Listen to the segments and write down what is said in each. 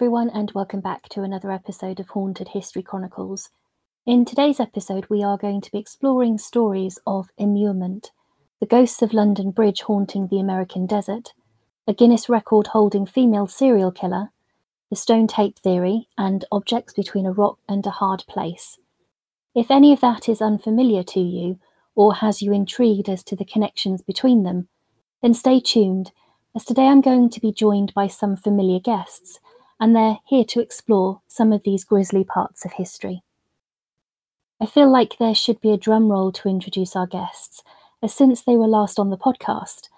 Everyone, and welcome back to another episode of Haunted History Chronicles. In today's episode, we are going to be exploring stories of immurement, the ghosts of London Bridge haunting the American desert, a Guinness record holding female serial killer, the stone tape theory, and objects between a rock and a hard place. If any of that is unfamiliar to you, or has you intrigued as to the connections between them, then stay tuned, as today I'm going to be joined by some familiar guests, and they're here to explore some of these grisly parts of history. I feel like there should be a drum roll to introduce our guests, as since they were last on the podcast,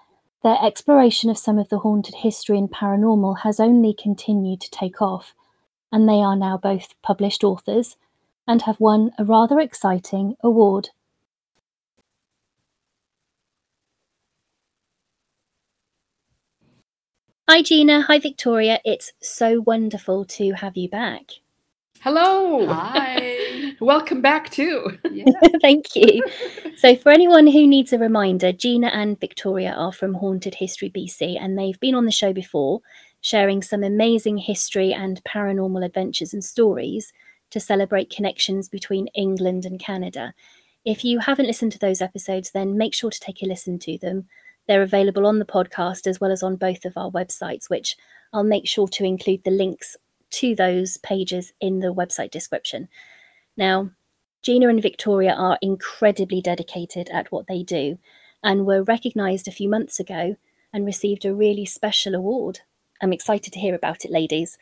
their exploration of some of the haunted history and paranormal has only continued to take off, and they are now both published authors and have won a rather exciting award. Hi, Gina. Hi, Victoria. It's so wonderful to have you back. Hello. Hi. Welcome back too. Yeah. Thank you. So, for anyone who needs a reminder, Gina and Victoria are from Haunted History BC, and they've been on the show before, sharing some amazing history and paranormal adventures and stories to celebrate connections between England and Canada. If you haven't listened to those episodes, then make sure to take a listen to them. They're available on the podcast as well as on both of our websites, which I'll make sure to include the links to those pages in the website description. Now, Gina and Victoria are incredibly dedicated at what they do and were recognised a few months ago and received a really special award. I'm excited to hear about it, ladies.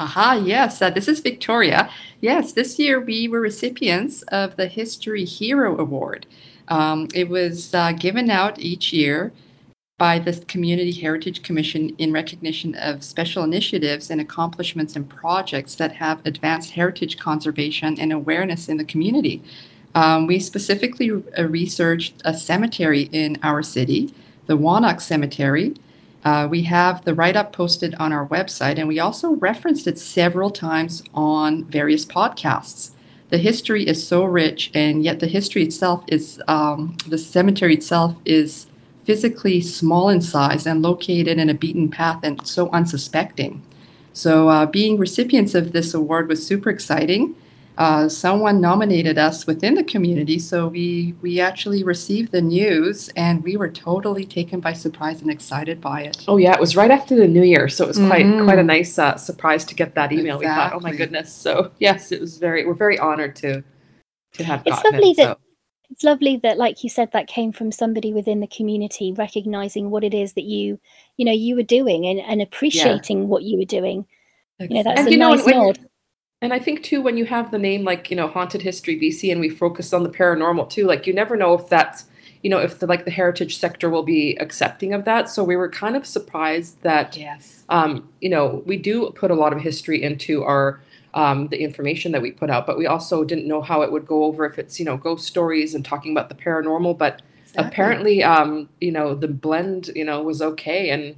Aha, yes, uh, this is Victoria. Yes, this year we were recipients of the History Hero Award. Um, it was uh, given out each year by the Community Heritage Commission in recognition of special initiatives and accomplishments and projects that have advanced heritage conservation and awareness in the community. Um, we specifically uh, researched a cemetery in our city, the Wannock Cemetery. Uh, we have the write up posted on our website, and we also referenced it several times on various podcasts. The history is so rich, and yet the history itself is um, the cemetery itself is physically small in size and located in a beaten path and so unsuspecting. So, uh, being recipients of this award was super exciting. Uh, someone nominated us within the community, so we we actually received the news, and we were totally taken by surprise and excited by it. Oh yeah, it was right after the new year, so it was quite Mhm. quite a nice uh, surprise to get that email. We thought, oh my goodness. So yes, it was very. We're very honored to to have It's gotten lovely it. that- so. It's lovely that, like you said, that came from somebody within the community recognizing what it is that you, you know, you were doing and, and appreciating what you were doing. You know, that's And a you know, nice when- nod. And I think too, when you have the name like you know Haunted History BC, and we focus on the paranormal too, like you never know if that's you know if the like the heritage sector will be accepting of that. So we were kind of surprised that Yes. um, you know, we do put a lot of history into our um, the information that we put out, but we also didn't know how it would go over if it's you know ghost stories and talking about the paranormal. But apparently, um, you know, the blend you know was okay, and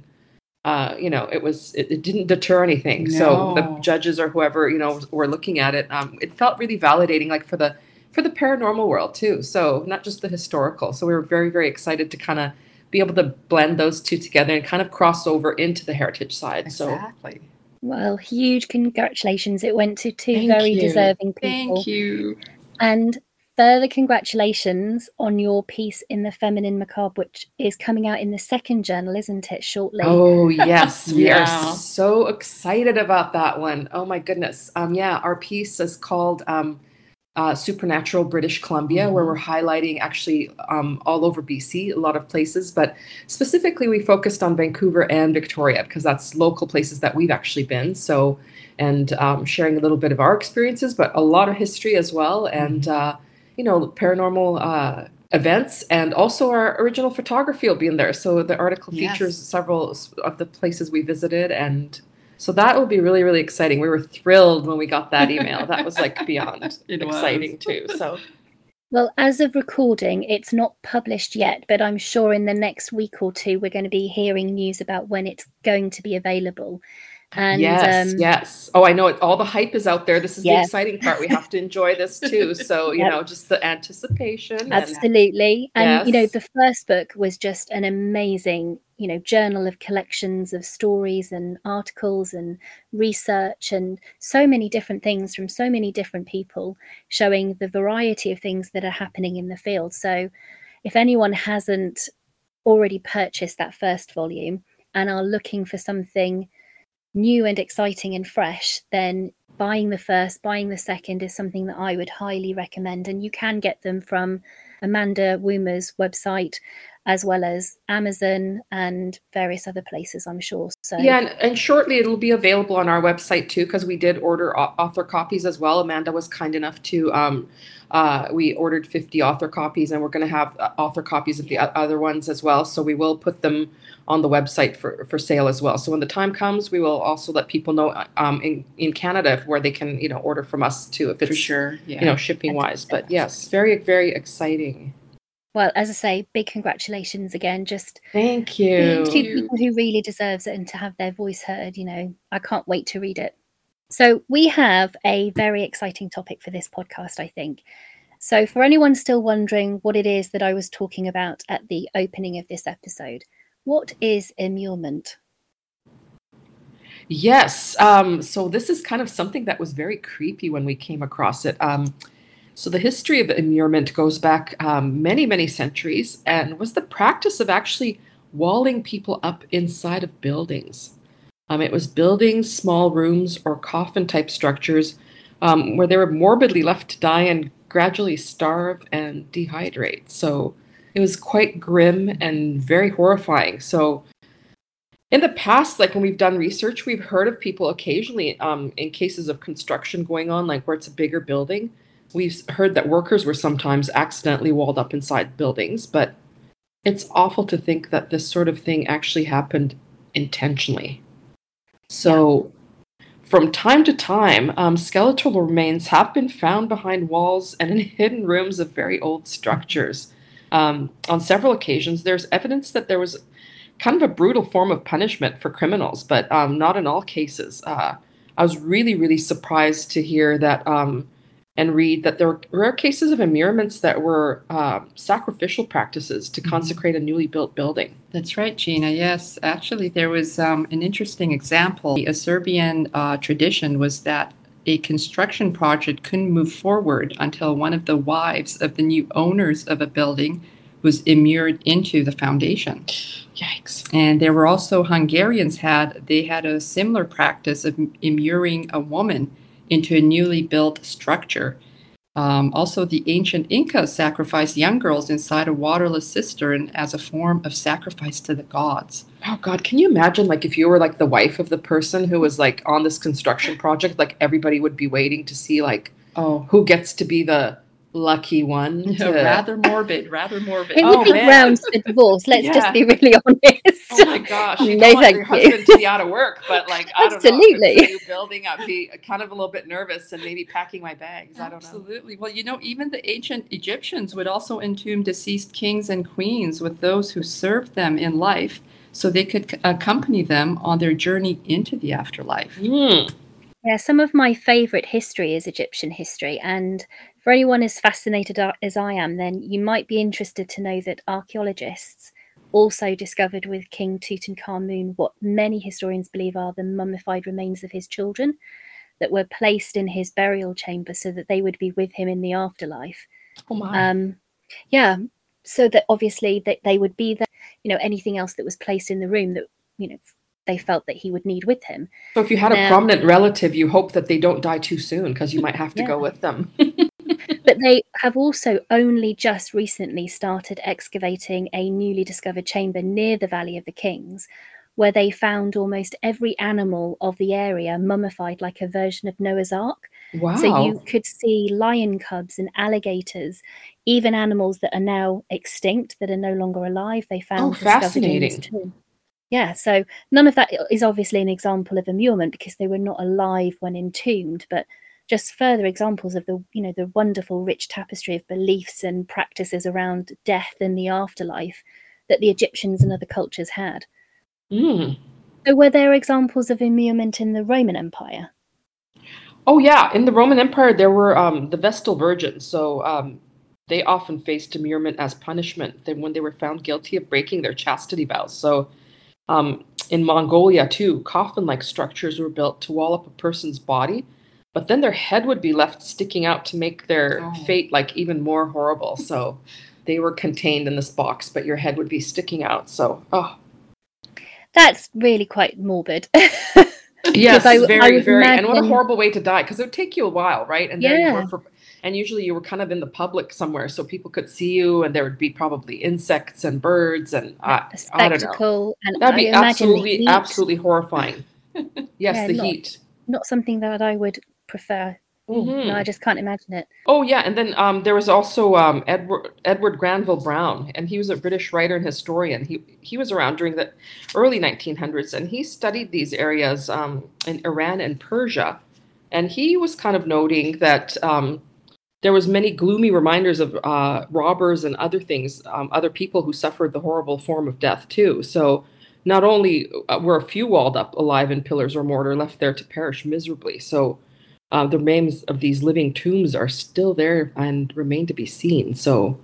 uh, you know, it was it, it didn't deter anything. So the judges or whoever you know were looking at it, um, it felt really validating, like for the for the paranormal world too. So not just the historical. So we were very very excited to kind of be able to blend those two together and kind of cross over into the heritage side. So Exactly. Well, huge congratulations. It went to two Thank very you. deserving people. Thank you. And further congratulations on your piece in the Feminine Macabre, which is coming out in the second journal, isn't it, shortly? Oh yes, we Yeah. are so excited about that one. Oh my goodness. Um, yeah, our piece is called um, uh, "Supernatural British Columbia," where we're highlighting actually um, all over BC, a lot of places, but specifically we focused on Vancouver and Victoria because that's local places that we've actually been. So, and um, sharing a little bit of our experiences, but a lot of history as well, and uh, you know, paranormal. Uh, events and also our original photography will be in there so the article Yes. features several of the places we visited and so that will be really really exciting we were thrilled when we got that email that was like beyond It was. exciting too so Well, as of recording, it's not published yet, but I'm sure in the next week or two we're going to be hearing news about when it's going to be available. And yes, um, yes. Oh, I know it. All the hype is out there. This is the exciting part. We have to enjoy this too. So, you Yep. know, just the anticipation. and- Absolutely. And, you know, the first book was just an amazing, you know, journal of collections of stories and articles and research and so many different things from so many different people showing the variety of things that are happening in the field. So if anyone hasn't already purchased that first volume and are looking for something new and exciting and fresh, then buying the first, buying the second is something that I would highly recommend. And you can get them from Amanda Woomer's website as well as Amazon and various other places, I'm sure. So Yeah, and, and shortly it'll be available on our website too, because we did order author copies as well. Amanda was kind enough to, um, uh, we ordered 50 author copies, and we're going to have uh, author copies of the other ones as well. So we will put them on the website for, for sale as well. So when the time comes, we will also let people know uh, um, in, in Canada where they can, you know, order from us too, if For it's, sure. Yeah. you know, shipping wise. But yes, very, very exciting. Well, as I say, big congratulations again. Just Thank you. you. people who really deserves it and to have their voice heard, you know, I can't wait to read it. So we have a very exciting topic for this podcast, I think. So for anyone still wondering what it is that I was talking about at the opening of this episode, what is immurement? Yes. Um, so this is kind of something that was very creepy when we came across it. Um, so the history of immurement goes back um, many, many centuries and was the practice of actually walling people up inside of buildings. Um, it was buildings, small rooms, or coffin type structures um, where they were morbidly left to die and gradually starve and dehydrate. So it was quite grim and very horrifying. So in the past, like when we've done research, we've heard of people occasionally um, in cases of construction going on, like where it's a bigger building. We've heard that workers were sometimes accidentally walled up inside buildings, but it's awful to think that this sort of thing actually happened intentionally. So, from time to time, um, skeletal remains have been found behind walls and in hidden rooms of very old structures. Um, on several occasions, there's evidence that there was kind of a brutal form of punishment for criminals, but um, not in all cases. Uh, I was really, really surprised to hear that um, and read that there were rare cases of immurements that were uh, sacrificial practices to Mhm. consecrate a newly built building. That's right, Gina. Yes, actually, there was um, an interesting example. A Serbian uh, tradition was that a construction project couldn't move forward until one of the wives of the new owners of a building was immured into the foundation. Yikes. And there were also Hungarians had they had a similar practice of immuring a woman into a newly built structure. Um, also, the ancient Incas sacrificed young girls inside a waterless cistern as a form of sacrifice to the gods. Oh God, can you imagine like if you were like the wife of the person who was like on this construction project, like everybody would be waiting to see like Oh, who gets to be the lucky one to rather morbid, rather morbid. It Oh, would be man. grounds for divorce. Let's Yeah. just be really honest. Oh my gosh, you No, don't want your thank you. husband to be out of work, but like I don't Absolutely. it's a new building, I'd be kind of a little bit nervous and maybe packing my bags. I don't know. Absolutely. Well, you know, even the ancient Egyptians would also entomb deceased kings and queens with those who served them in life so they could c- accompany them on their journey into the afterlife. Hmm. Yeah, some of my favourite history is Egyptian history. And for anyone as fascinated as I am, then you might be interested to know that archaeologists also discovered with King Tutankhamun what many historians believe are the mummified remains of his children that were placed in his burial chamber so that they would be with him in the afterlife. Oh my. Um, yeah, so that obviously that they would be there. You know, anything else that was placed in the room that you know they felt that he would need with him. so if you had a prominent relative, you hope that they don't die too soon because you might have to Yeah. go with them. But they have also only just recently started excavating a newly discovered chamber near the Valley of the Kings, where they found almost every animal of the area mummified like a version of Noah's Ark. wow. So you could see lion cubs and alligators, even animals that are now extinct, that are no longer alive. They oh, found discovered in this fascinating. Yeah, so none of that is obviously an example of immurement because they were not alive when entombed, but just further examples of the you know the wonderful rich tapestry of beliefs and practices around death and the afterlife that the Egyptians and other cultures had. Mm. So were there examples of immurement in the Roman Empire? Oh yeah, in the Roman Empire there were um, the Vestal Virgins. So um, they often faced immurement as punishment then when they were found guilty of breaking their chastity vows. So um, in Mongolia too, coffin-like structures were built to wall up a person's body, but then their head would be left sticking out to make their Oh. fate like even more horrible. So they were contained in this box, but your head would be sticking out. So oh That's really quite morbid. yes, I- I very would very, and what a horrible way to die because it would take you a while, right? And there you Yeah. were for, and usually you were kind of in the public somewhere, so people could see you, and there would be probably insects and birds, and uh, I, a I don't know. spectacle, and That'd I be absolutely, absolutely horrifying. Yes, Yeah, the not- heat. not something that I would prefer. Oh, Mhm. No, I just can't imagine it. Oh yeah, and then um, there was also um, Edward Edward Granville Browne, and he was a British writer and historian. He he was around during the early 1900s, and he studied these areas um, in Iran and Persia, and he was kind of noting that um, there was many gloomy reminders of uh, robbers and other things, um, other people who suffered the horrible form of death too. So not only uh, were a few walled up alive in pillars or mortar, left there to perish miserably. So uh, the remains of these living tombs are still there and remain to be seen. So,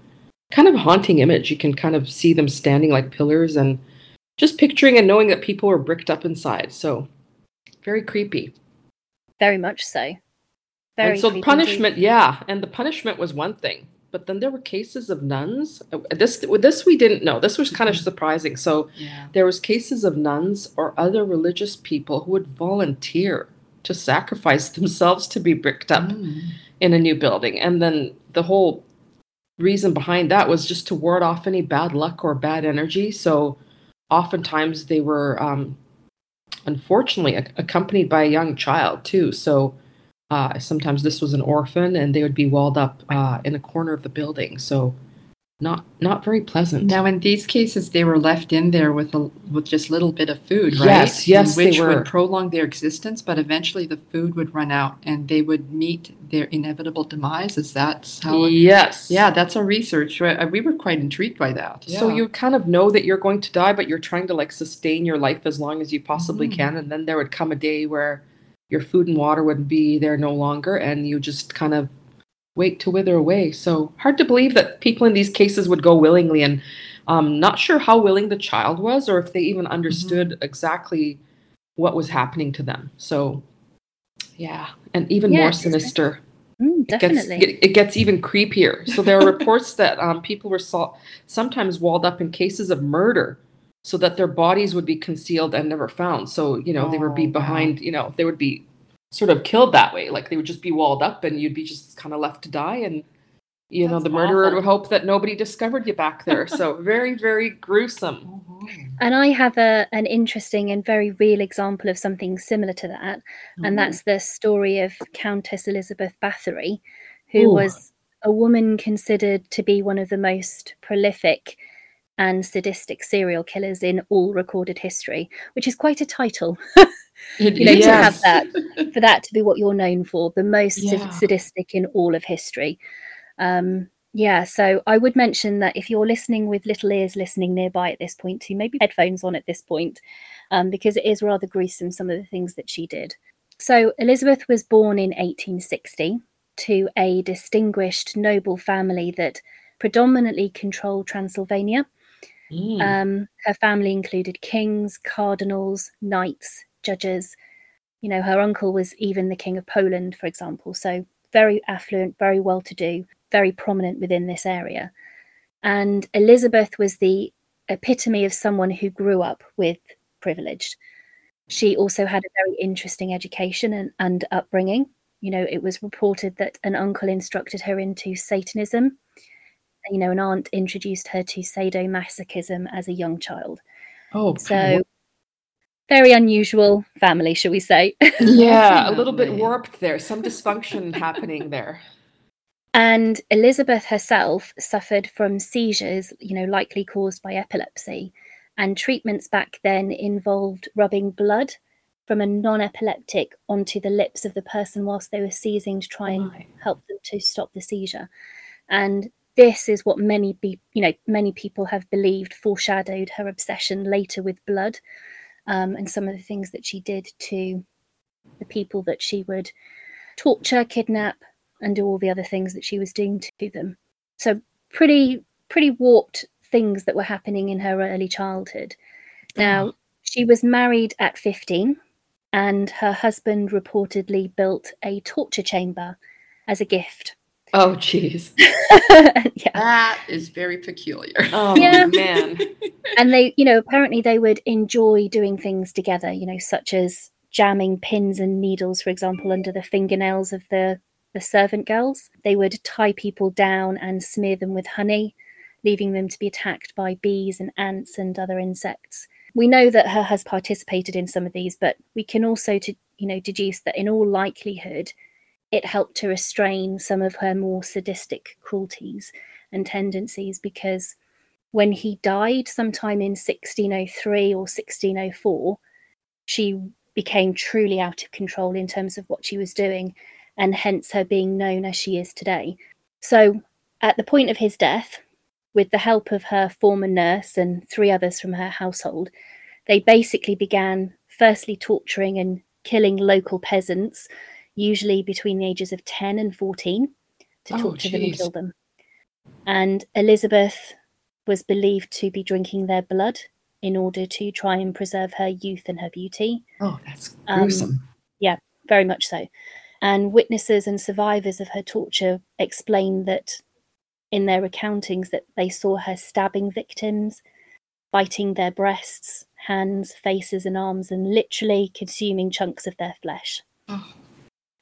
kind of haunting image. You can kind of see them standing like pillars and just picturing and knowing that people were bricked up inside. So, very creepy. Very much so. Very and so, creepy punishment, yeah. And the punishment was one thing. But then there were cases of nuns. This, this we didn't know. This was kind of Mhm. surprising. So, Yeah. there was cases of nuns or other religious people who would volunteer to sacrifice themselves to be bricked up Mm. in a new building. And then the whole reason behind that was just to ward off any bad luck or bad energy. So oftentimes they were, um, unfortunately, ac- accompanied by a young child too. So uh, sometimes this was an orphan, and they would be walled up uh, in a corner of the building. So not not very pleasant. Now, in these cases, they were left in there with a with just little bit of food, right? Yes, yes, they which were. would prolong their existence, but eventually the food would run out, and they would meet their inevitable demise. Is that how? it- yes. Yeah, that's our research. We we were quite intrigued by that. So you kind of know that you're going to die, but you're trying to like sustain your life as long as you possibly Mhm. can. And then there would come a day where your food and water would be there no longer, and you just kind of wait to wither away. So hard to believe that people in these cases would go willingly, and um, not sure how willing the child was, or if they even understood exactly what was happening to them. So yeah, and even Yeah, more sinister Mm, it gets it, it gets even creepier. So there are reports that um, people were so, sometimes walled up in cases of murder, so that their bodies would be concealed and never found. So you know they would be Oh, wow. behind. You know they would be sort of killed that way. Like they would just be walled up, and you'd be just kind of left to die. And you know the murderer awful. would hope that nobody discovered you back there. so very very gruesome. Mhm. And I have a an interesting and very real example of something similar to that, and Mhm. that's the story of Countess Elizabeth Bathory, who Ooh. was a woman considered to be one of the most prolific and sadistic serial killers in all recorded history, which is quite a title It You know, to have that. for that to be what you're known for, the most Yeah. sadistic in all of history. Um, yeah, so I would mention that if you're listening with little ears listening nearby at this point, to maybe headphones on at this point, um, because it is rather gruesome some of the things that she did. So Elizabeth was born in 1860 to a distinguished noble family that predominantly controlled Transylvania. Mm. Um, her family included kings, cardinals, knights, judges. You know, her uncle was even the king of Poland, for example. So very affluent, very well to do, very prominent within this area. And Elizabeth was the epitome of someone who grew up with privilege. She also had a very interesting education and, and upbringing. You know, it was reported that an uncle instructed her into Satanism you know, an aunt introduced her to sadomasochism as a young child. oh, So, very unusual family, shall we say? yeah, a little bit warped there. Some dysfunction happening there. and Elizabeth herself suffered from seizures, you know, likely caused by epilepsy. And treatments back then involved rubbing blood from a non epileptic onto the lips of the person whilst they were seizing to try and My. help them to stop the seizure. And this is what many be, you know many people have believed foreshadowed her obsession later with blood. Um, and some of the things that she did to the people that she would torture, kidnap, and do all the other things that she was doing to them. So pretty pretty warped things that were happening in her early childhood. Now, oh. she was married at 15 and her husband reportedly built a torture chamber as a gift. Oh, jeez. yeah. That is very peculiar. Oh, yeah. man. and they, you know, apparently they would enjoy doing things together, you know, such as jamming pins and needles, for example, under the fingernails of the, the servant girls. They would tie people down and smear them with honey, leaving them to be attacked by bees and ants and other insects. We know that her has participated in some of these, but we can also, to, you know, deduce that in all likelihood, it helped to restrain some of her more sadistic cruelties and tendencies because when he died sometime in 1603 or 1604, she became truly out of control in terms of what she was doing, and hence her being known as she is today. So, at the point of his death, with the help of her former nurse and three others from her household, they basically began firstly torturing and killing local peasants usually between the ages of 10 and 14, to oh, torture geez. them and kill them. And Elizabeth was believed to be drinking their blood in order to try and preserve her youth and her beauty. Oh, that's gruesome. Um, yeah, very much so. And witnesses and survivors of her torture explain that in their recountings that they saw her stabbing victims, biting their breasts, hands, faces, and arms, and literally consuming chunks of their flesh. Oh.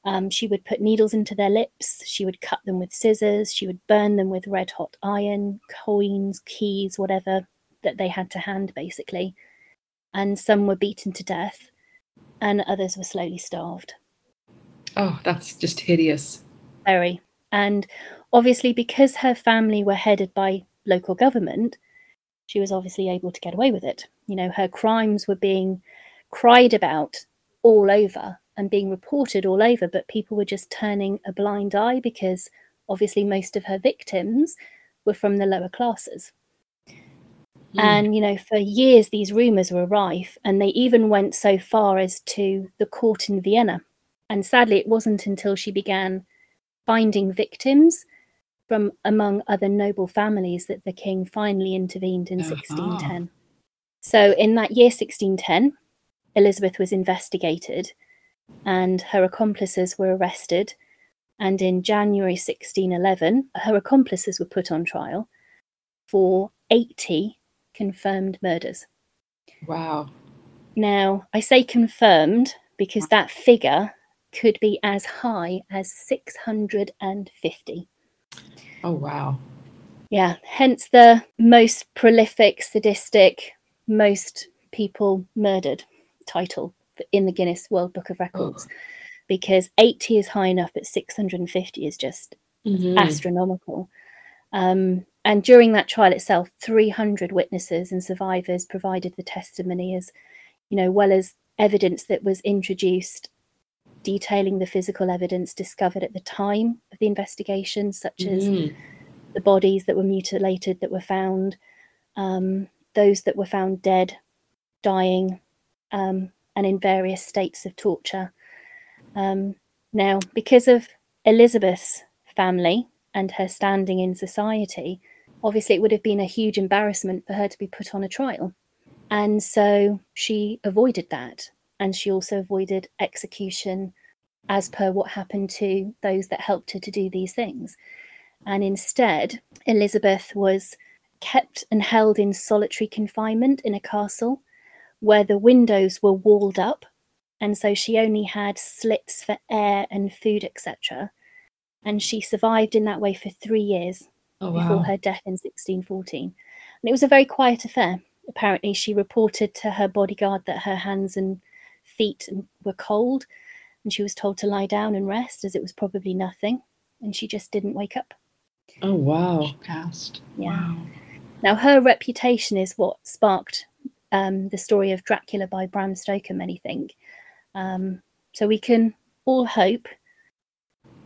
Um, she would put needles into their lips. She would cut them with scissors. She would burn them with red hot iron, coins, keys, whatever that they had to hand, basically. And some were beaten to death, and others were slowly starved. Oh, that's just hideous. Very. And obviously, because her family were headed by local government, she was obviously able to get away with it. You know, her crimes were being cried about all over and being reported all over, but people were just turning a blind eye because obviously most of her victims were from the lower classes. Mm. And, you know, for years these rumors were rife, and they even went so far as to the court in Vienna. And sadly, it wasn't until she began finding victims from among other noble families that the king finally intervened in uh-huh. 1610. So, in that year 1610, Elizabeth was investigated and her accomplices were arrested. And in January 1611, her accomplices were put on trial for 80 confirmed murders. Wow. Now, I say confirmed because that figure could be as high as 650. Oh, wow. Yeah, hence the most prolific, sadistic, most people murdered title in the Guinness World Book of Records oh. because 80 is high enough, but 650 is just mm-hmm. astronomical. Um, and during that trial itself, 300 witnesses and survivors provided the testimony as, you know, well as evidence that was introduced detailing the physical evidence discovered at the time of the investigation, such as mm. the bodies that were mutilated that were found, um, those that were found dead, dying, um, and in various states of torture. Um, now, because of Elizabeth's family and her standing in society, obviously it would have been a huge embarrassment for her to be put on a trial. And so she avoided that. And she also avoided execution as per what happened to those that helped her to do these things. And instead, Elizabeth was kept and held in solitary confinement in a castle where the windows were walled up, and so she only had slits for air and food, etc. And she survived in that way for three years oh, wow. before her death in 1614. And it was a very quiet affair. Apparently, she reported to her bodyguard that her hands and feet were cold, and she was told to lie down and rest as it was probably nothing, and she just didn't wake up. Oh wow! She passed. Yeah. Wow. Now her reputation is what sparked um, the story of Dracula by Bram Stoker, many think. Um, so we can all hope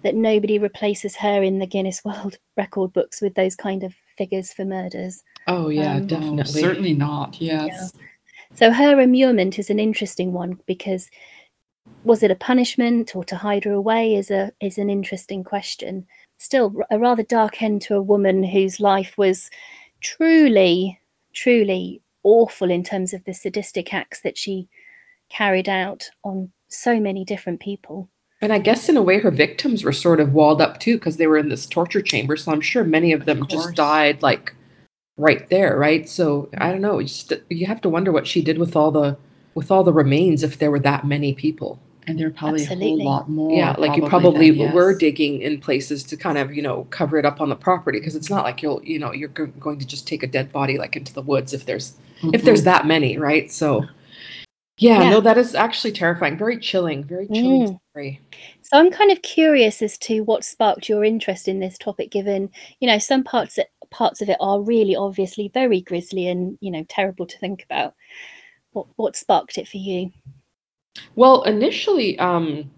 that nobody replaces her in the Guinness World Record books with those kind of figures for murders. Oh yeah, um, definitely. certainly not. Yes. Yeah. So her immurement is an interesting one because was it a punishment or to hide her away is a is an interesting question. Still a rather dark end to a woman whose life was truly, truly awful in terms of the sadistic acts that she carried out on so many different people. And I guess in a way her victims were sort of walled up too because they were in this torture chamber. So I'm sure many of them Of just died like right there, right? So I don't know. You, just, you have to wonder what she did with all the with all the remains if there were that many people. And there are probably a whole lot more. yeah, like you probably then, were digging in places to kind of you know cover it up on the property because it's not like you'll you know you're go- going to just take a dead body like into the woods if there's if Mhm. there's that many, right? So yeah, Yeah. no, that is actually terrifying. Very chilling. Very chilling Mm. story. So I'm kind of curious as to what sparked your interest in this topic, given you know some parts parts of it are really obviously very grisly and you know terrible to think about. What what sparked it for you? Well, initially, um,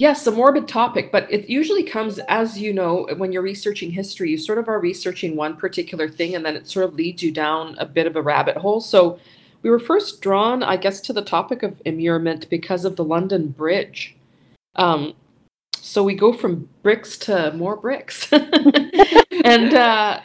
yes, a morbid topic, but it usually comes, as you know, when you're researching history, you sort of are researching one particular thing and then it sort of leads you down a bit of a rabbit hole. So we were first drawn, I guess, to the topic of immurement because of the London Bridge. Um, so we go from bricks to more bricks. and uh,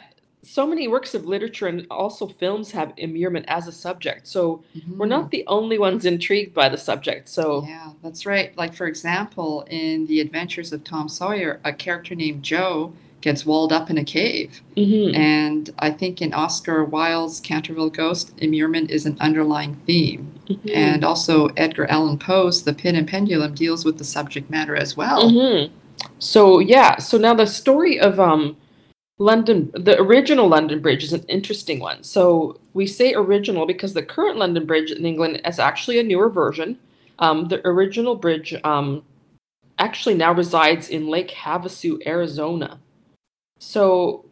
so many works of literature and also films have immurement as a subject. So we're Mhm. not the only ones intrigued by the subject. So Yeah, that's right. Like, for example, in The Adventures of Tom Sawyer, a character named Joe gets walled up in a cave. Mhm. And I think in Oscar Wilde's Canterville Ghost, immurement is an underlying theme. Mhm. And also Edgar Allan Poe's The Pit and Pendulum deals with the subject matter as well. Mhm. So yeah, so now the story of um London, the original London Bridge is an interesting one. So we say original because the current London Bridge in England is actually a newer version. Um, the original bridge um, actually now resides in Lake Havasu, Arizona. So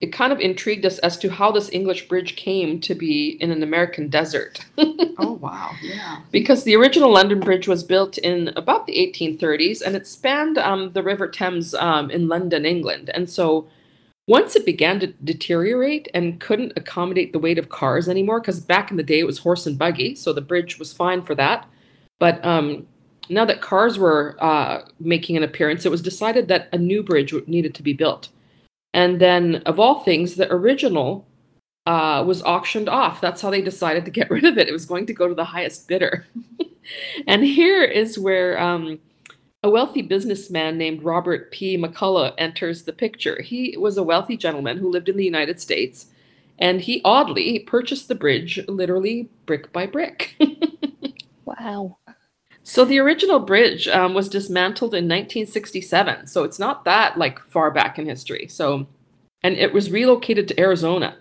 it kind of intrigued us as to how this English bridge came to be in an American desert. Oh, wow. Yeah. because the original London Bridge was built in about the 1830s and it spanned um, the River Thames um, in London, England. And so once it began to deteriorate and couldn't accommodate the weight of cars anymore, because back in the day it was horse and buggy, so the bridge was fine for that. But um, now that cars were uh, making an appearance, it was decided that a new bridge needed to be built. And then, of all things, the original uh, was auctioned off. That's how they decided to get rid of it. It was going to go to the highest bidder. and here is where um, a wealthy businessman named Robert P. McCulloch enters the picture. He was a wealthy gentleman who lived in the United States, and he oddly purchased the bridge literally brick by brick. Wow. So the original bridge um, was dismantled in 1967. So it's not that like far back in history. So, and it was relocated to Arizona,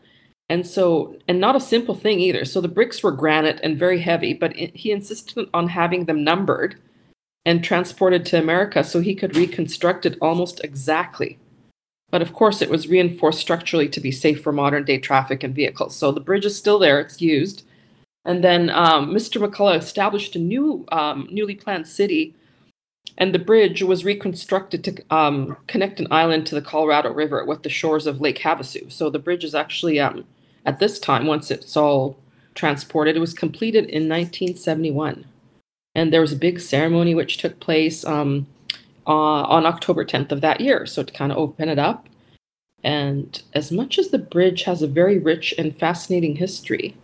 and so and not a simple thing either. So the bricks were granite and very heavy, but it, he insisted on having them numbered and transported to America so he could reconstruct it almost exactly. But of course, it was reinforced structurally to be safe for modern day traffic and vehicles. So the bridge is still there; it's used. And then um, Mr. McCulloch established a new, um, newly planned city, and the bridge was reconstructed to um, connect an island to the Colorado River with the shores of Lake Havasu. So the bridge is actually, um, at this time, once it's all transported, it was completed in 1971. And there was a big ceremony which took place um, uh, on October 10th of that year. So to kind of open it up. And as much as the bridge has a very rich and fascinating history,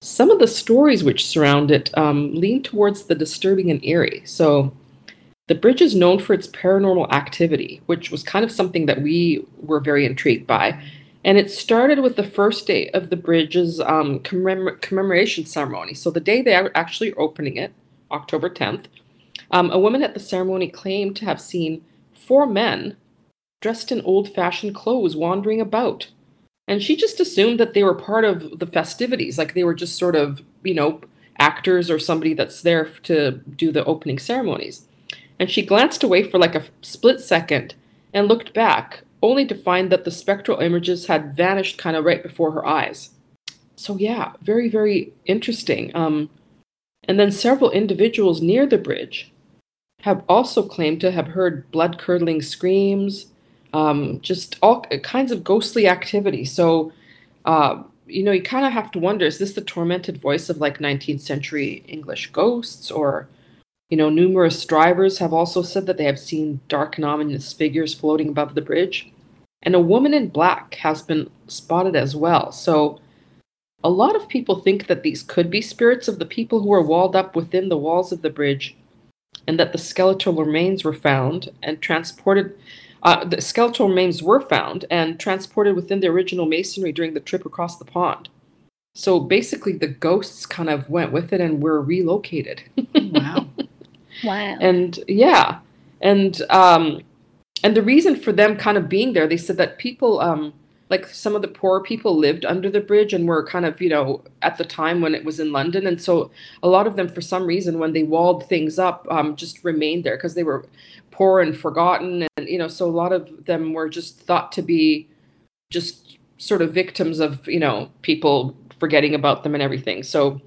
some of the stories which surround it um, lean towards the disturbing and eerie. So, the bridge is known for its paranormal activity, which was kind of something that we were very intrigued by. And it started with the first day of the bridge's um, commemor- commemoration ceremony. So, the day they are actually opening it, October 10th, um, a woman at the ceremony claimed to have seen four men dressed in old fashioned clothes wandering about. And she just assumed that they were part of the festivities, like they were just sort of, you know, actors or somebody that's there to do the opening ceremonies. And she glanced away for like a split second and looked back, only to find that the spectral images had vanished kind of right before her eyes. So, yeah, very, very interesting. Um, and then several individuals near the bridge have also claimed to have heard blood curdling screams, um, just all kinds of ghostly activity. So, uh, you know, you kind of have to wonder is this the tormented voice of like 19th century English ghosts? Or, you know, numerous drivers have also said that they have seen dark and ominous figures floating above the bridge. And a woman in black has been spotted as well. So, a lot of people think that these could be spirits of the people who were walled up within the walls of the bridge, and that the skeletal remains were found and transported. Uh, the skeletal remains were found and transported within the original masonry during the trip across the pond. So basically, the ghosts kind of went with it and were relocated. Wow. Wow. and yeah, and um, and the reason for them kind of being there, they said that people, um, like some of the poor people, lived under the bridge and were kind of, you know, at the time when it was in London, and so a lot of them, for some reason, when they walled things up, um, just remained there because they were poor and forgotten, and you know, so a lot of them were just thought to be just sort of victims of, you know, people forgetting about them and everything. So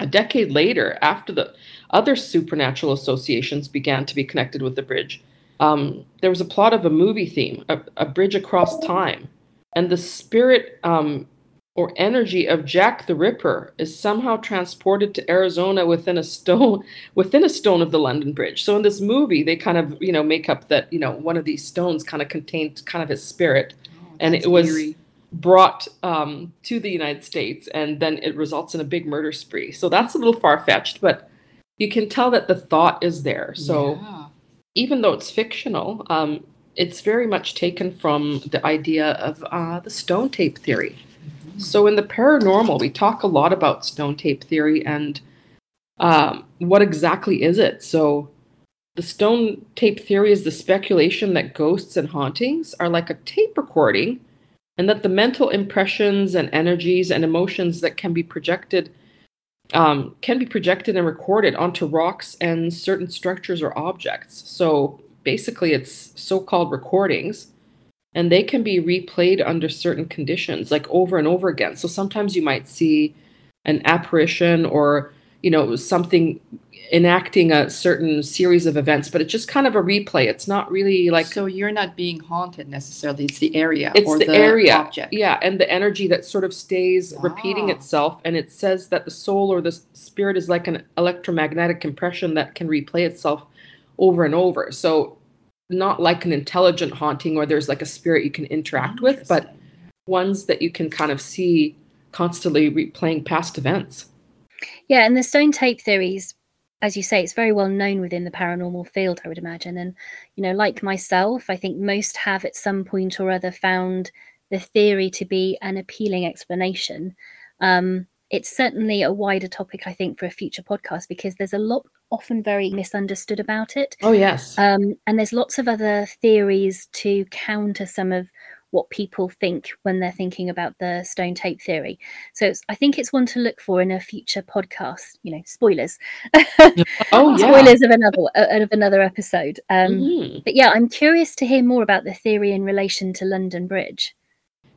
a decade later, after the other supernatural associations began to be connected with the bridge, um, there was a plot of a movie theme, a, a bridge across time, and the spirit um, or energy of Jack the Ripper is somehow transported to Arizona within a stone within a stone of the London Bridge. So in this movie, they kind of you know make up that you know one of these stones kind of contained kind of his spirit, Oh, and it was eerie. brought um, to the United States, and then it results in a big murder spree. So that's a little far fetched, but you can tell that the thought is there. So Yeah. even though it's fictional, um, it's very much taken from the idea of uh, the stone tape theory. So in the paranormal, we talk a lot about stone tape theory and um, what exactly is it? So the stone tape theory is the speculation that ghosts and hauntings are like a tape recording and that the mental impressions and energies and emotions that can be projected um, can be projected and recorded onto rocks and certain structures or objects. So basically, it's so called recordings, and they can be replayed under certain conditions, like over and over again. So sometimes you might see an apparition or you know something enacting a certain series of events but it's just kind of a replay it's not really like so you're not being haunted necessarily. It's the area it's or the, area object. yeah and the energy that sort of stays repeating ah. itself and it says that the soul or the spirit is like an electromagnetic impression that can replay itself over and over so not like an intelligent haunting where there's like a spirit you can interact with but ones that you can kind of see constantly replaying past events Yeah, and the stone tape theories, as you say, it's very well known within the paranormal field, I would imagine. And, you know, like myself, I think most have at some point or other found the theory to be an appealing explanation. Um, it's certainly a wider topic, I think, for a future podcast because there's a lot often very misunderstood about it. oh yes Um, and there's lots of other theories to counter some of what people think when they're thinking about the stone tape theory. So it's, I think it's one to look for in a future podcast. You know, spoilers, oh yeah spoilers of another uh, of another episode. Um, Mhm. But yeah, I'm curious to hear more about the theory in relation to London Bridge.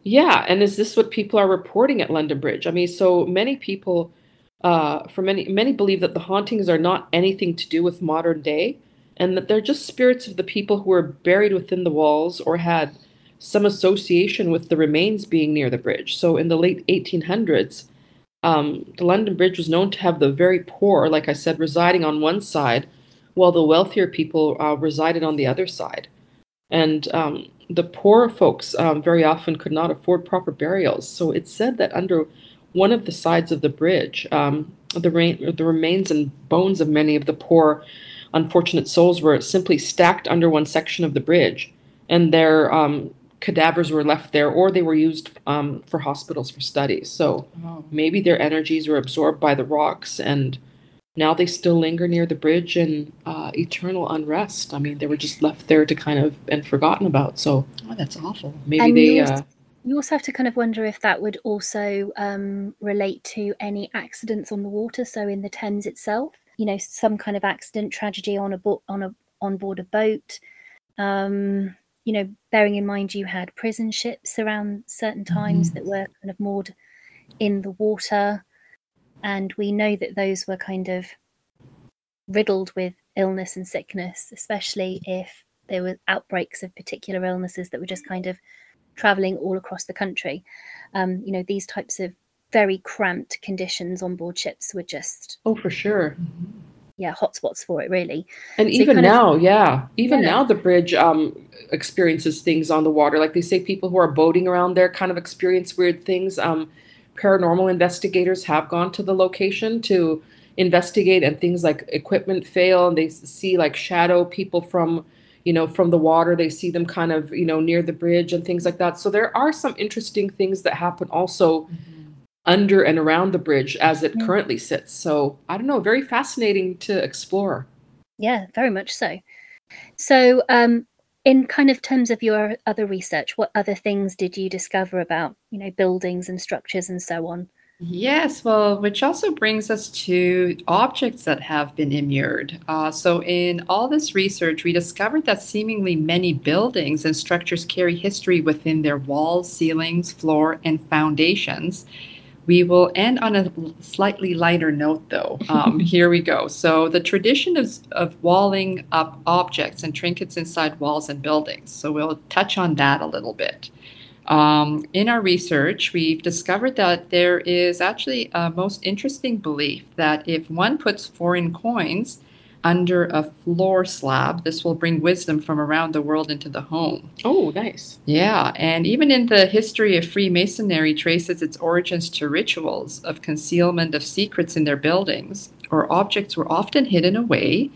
Yeah, and is this what people are reporting at London Bridge? I mean, so many people, uh, for many many believe that the hauntings are not anything to do with modern day, and that they're just spirits of the people who were buried within the walls or had some association with the remains being near the bridge. So in the late 1800s, um, the London Bridge was known to have the very poor, like I said, residing on one side, while the wealthier people uh, resided on the other side. And um, the poor folks um, very often could not afford proper burials. So it's said that under one of the sides of the bridge, um, the, ra- the remains and bones of many of the poor, unfortunate souls were simply stacked under one section of the bridge, and their um, cadavers were left there, or they were used um, for hospitals for studies. So Oh. maybe their energies were absorbed by the rocks and now they still linger near the bridge in uh, eternal unrest. I mean, they were just left there to kind of and forgotten about. So oh, that's awful. maybe And they. you Uh, also- You also have to kind of wonder if that would also um, relate to any accidents on the water. So in the Thames itself, you know, some kind of accident, tragedy on a boat, on a on board a boat. Um, you know, bearing in mind you had prison ships around certain times Mhm. that were kind of moored in the water, and we know that those were kind of riddled with illness and sickness, especially if there were outbreaks of particular illnesses that were just kind of traveling all across the country. Um, you know, these types of very cramped conditions on board ships were just Oh, for sure. yeah hotspots for it really. And So even kind of now, yeah, even yeah now the bridge um experiences things on the water. Like they say people who are boating around there kind of experience weird things. Um paranormal investigators have gone to the location to investigate and things like equipment fail and they see like shadow people from you know from the water they see them kind of you know near the bridge and things like that so there are some interesting things that happen also under and around the bridge as it Yeah. currently sits so i don't know very fascinating to explore Yeah, very much so. So, um, in kind of terms of your other research, what other things did you discover about, you know, buildings and structures and so on? Yes, well, which also brings us to objects that have been immured. Uh, so, in all this research, we discovered that seemingly many buildings and structures carry history within their walls, ceilings, floor, and foundations. We will end on a slightly lighter note, though. Um, here we go. So, the tradition of, of walling up objects and trinkets inside walls and buildings. So, we'll touch on that a little bit. Um, in our research, we've discovered that there is actually a most interesting belief that if one puts foreign coins under a floor slab, this will bring wisdom from around the world into the home. oh nice Yeah, and even in the history of Freemasonry traces its origins to rituals of concealment of secrets in their buildings, or objects were often hidden away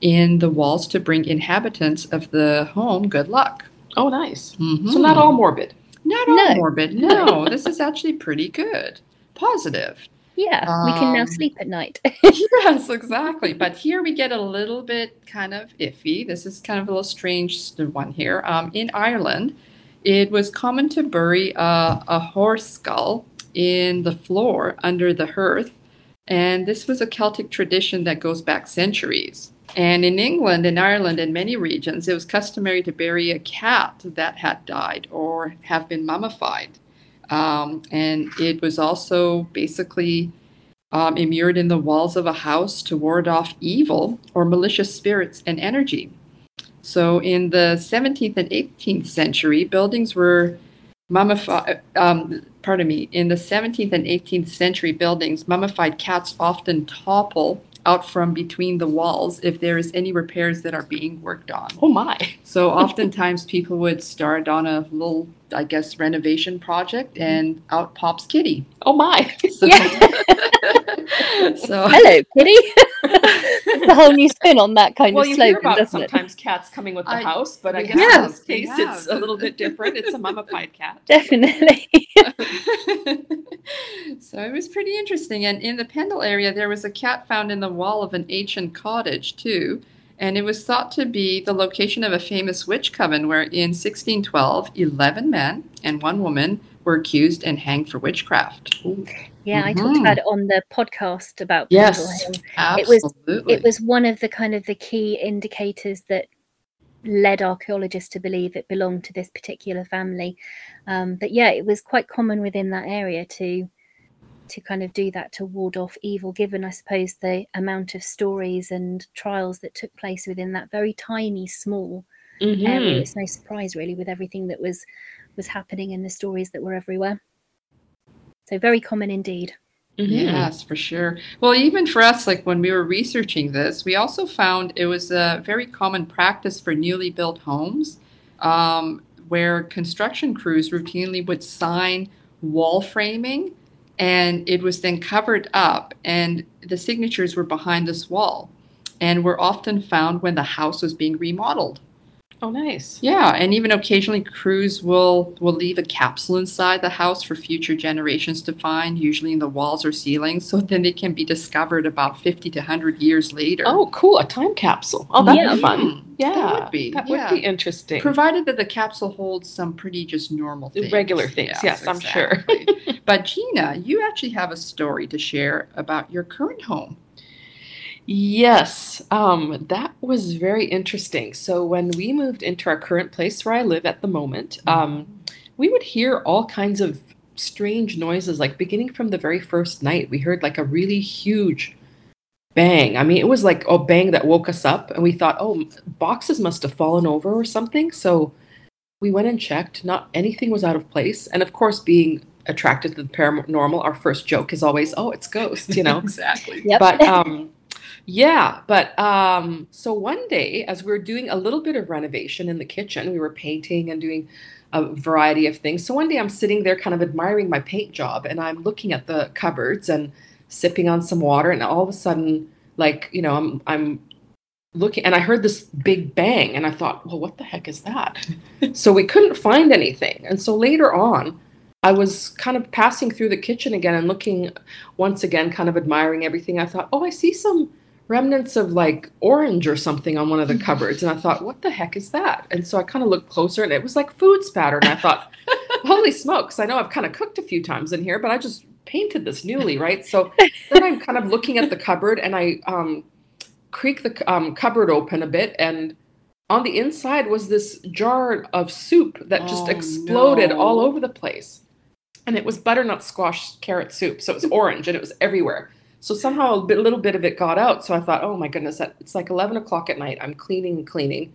in the walls to bring inhabitants of the home good luck. oh nice so Mhm. not all morbid Not all No. morbid. No, this is actually pretty good. Positive. Yeah, we can now Um, sleep at night. yes, exactly. But here we get a little bit kind of iffy. This is kind of a little strange one here. Um, in Ireland, it was common to bury a, a horse skull in the floor under the hearth. And this was a Celtic tradition that goes back centuries. And in England and Ireland and many regions, it was customary to bury a cat that had died or have been mummified. Um, and it was also basically um, immured in the walls of a house to ward off evil or malicious spirits and energy. So in the 17th and 18th century, buildings were mummified. Um, pardon me. In the 17th and 18th century buildings, mummified cats often topple out from between the walls if there is any repairs that are being worked on. oh my So oftentimes people would start on a little, I guess, renovation project, mm-hmm. and out pops Kitty. oh my So, Yeah. so Hello, kitty. it's a whole new spin on that kind well of you hear slogan, about doesn't it? sometimes cats coming with the I- house but i guess have, in this case it's a little bit different it's a mummified cat Definitely. so it was pretty interesting. And in the Pendle area, there was a cat found in the wall of an ancient cottage, too. And it was thought to be the location of a famous witch coven where in 1612, 11 men and one woman were accused and hanged for witchcraft. Yeah, I talked Mhm. about it on the podcast about Yes. Hill. It was- It was one of the kind of the key indicators that led archaeologists to believe it belonged to this particular family. Um, but yeah, it was quite common within that area to to kind of do that to ward off evil, given I suppose the amount of stories and trials that took place within that very tiny, small area. Mhm. It's no surprise really with everything that was was happening in the stories that were everywhere. So very common indeed. Mhm. Yes, for sure. Well, even for us, like when we were researching this, we also found it was a very common practice for newly built homes, um, where construction crews routinely would sign wall framing, and it was then covered up, and the signatures were behind this wall, and were often found when the house was being remodeled. Oh nice Yeah, and even occasionally crews will will leave a capsule inside the house for future generations to find, usually in the walls or ceilings, so then they can be discovered about 50 to 100 years later. oh cool a time capsule oh that'd Yeah. be fun yeah That would be. that yeah. would be interesting Provided that the capsule holds some pretty just normal things. Regular things, yes, I'm sure. but Gina, you actually have a story to share about your current home. Yes, um, that was very interesting. So when we moved into our current place where I live at the moment, um, we would hear all kinds of strange noises, like beginning from the very first night, we heard like a really huge bang. I mean, it was like a bang that woke us up, and we thought, oh, boxes must have fallen over or something. So we went and checked. Not anything was out of place. And of course, being attracted to the paranormal, our first joke is always, "Oh, it's ghosts," you know. exactly. Yep. But um, yeah, but um, so one day, as we were doing a little bit of renovation in the kitchen, we were painting and doing a variety of things. So one day, I'm sitting there, kind of admiring my paint job, and I'm looking at the cupboards and sipping on some water, and all of a sudden, like you know, I'm I'm looking and I heard this big bang and I thought, well, what the heck is that? so we couldn't find anything. And so later on, I was kind of passing through the kitchen again and looking once again, kind of admiring everything. I thought, oh, I see some remnants of like orange or something on one of the cupboards. And I thought, what the heck is that? And so I kind of looked closer and it was like food spatter. And I thought, holy smokes, I know I've kind of cooked a few times in here, but I just painted this newly, right? So then I'm kind of looking at the cupboard and I um, creak the um, cupboard open a bit, and on the inside was this jar of soup that just Oh, exploded no. all over the place. And it was butternut squash carrot soup, so it was orange and it was everywhere. So somehow a bit, little bit of it got out. So I thought, oh my goodness, that, it's like 11 o'clock at night. I'm cleaning and cleaning.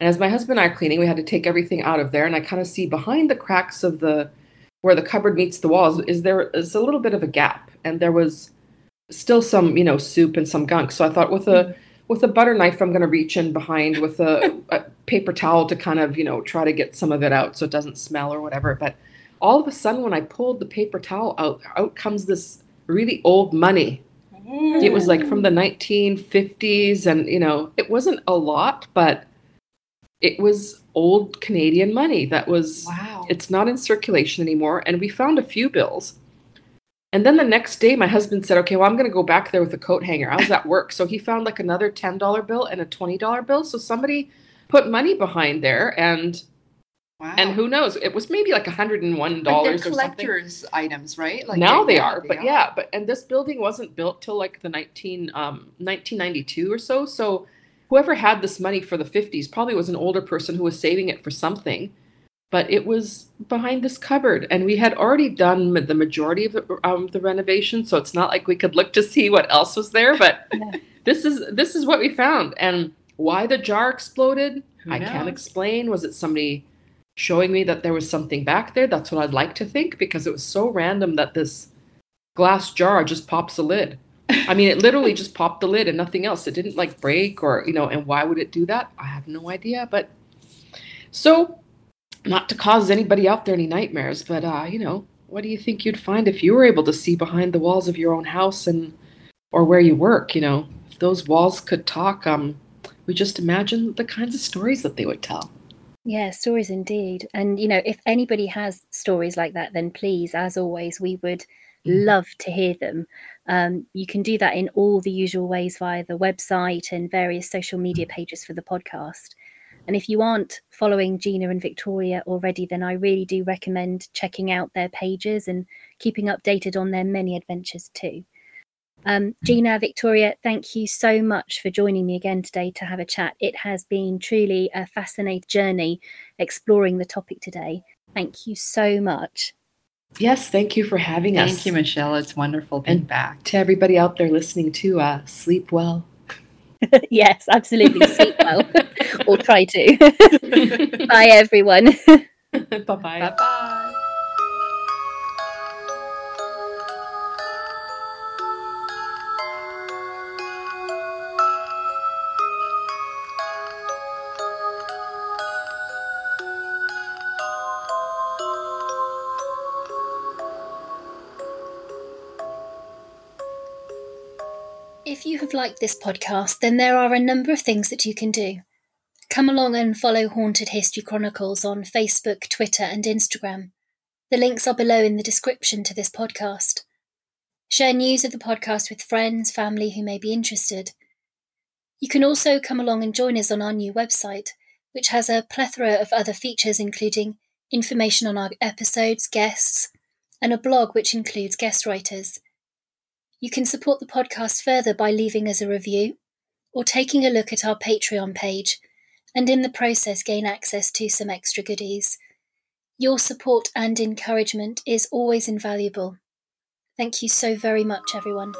And as my husband and I are cleaning, we had to take everything out of there. And I kind of see behind the cracks of the, where the cupboard meets the walls, is there is a little bit of a gap. And there was still some, you know, soup and some gunk. So I thought with a, mm-hmm. with a butter knife, I'm going to reach in behind with a, a paper towel to kind of, you know, try to get some of it out so it doesn't smell or whatever. But all of a sudden, when I pulled the paper towel out, out comes this really old money. Mm. It was like from the 1950s, and you know, it wasn't a lot, but it was old Canadian money that was. Wow. It's not in circulation anymore, and we found a few bills. And then the next day, my husband said, "Okay, well, I'm going to go back there with a coat hanger." I was at work, so he found like another ten dollar bill and a twenty dollar bill. So somebody put money behind there, and wow. and who knows? It was maybe like a hundred and one Like they're dollars or something. collectors' items, right? Like now they now are, but yeah, but and this building wasn't built till like the 19 um 1992 or so. So whoever had this money for the 50s probably was an older person who was saving it for something. But it was behind this cupboard, and we had already done the majority of the, um, the renovation, so it's not like we could look to see what else was there. But Yeah. this is this is what we found, and why the jar exploded, Who I can't explain. Was it somebody showing me that there was something back there? That's what I'd like to think because it was so random that this glass jar just pops the lid. I mean, it literally just popped the lid and nothing else. It didn't like break or, you know, and why would it do that? I have no idea. But so, not to cause anybody out there any nightmares, but, uh, you know, what do you think you'd find if you were able to see behind the walls of your own house and, or where you work? You know, if those walls could talk, um, we just imagine the kinds of stories that they would tell. Yeah, stories indeed. And, you know, if anybody has stories like that, then please, as always, we would Mhm. love to hear them. Um, you can do that in all the usual ways via the website and various social media pages for the podcast. And if you aren't following Gina and Victoria already, then I really do recommend checking out their pages and keeping updated on their many adventures too. Um, Gina, Victoria, thank you so much for joining me again today to have a chat. It has been truly a fascinating journey exploring the topic today. Thank you so much. Yes, thank you for having us. Thank you, Michelle. It's wonderful being And- back. To everybody out there listening to uh, sleep well. yes, absolutely. Sleep well, or try to. Bye, everyone. Bye bye. Have liked this podcast, then there are a number of things that you can do. Come along and follow Haunted History Chronicles on Facebook, Twitter, and Instagram. The links are below in the description to this podcast. Share news of the podcast with friends, family who may be interested. You can also come along and join us on our new website, which has a plethora of other features, including information on our episodes, guests, and a blog which includes guest writers. You can support the podcast further by leaving us a review or taking a look at our Patreon page, and in the process, gain access to some extra goodies. Your support and encouragement is always invaluable. Thank you so very much, everyone.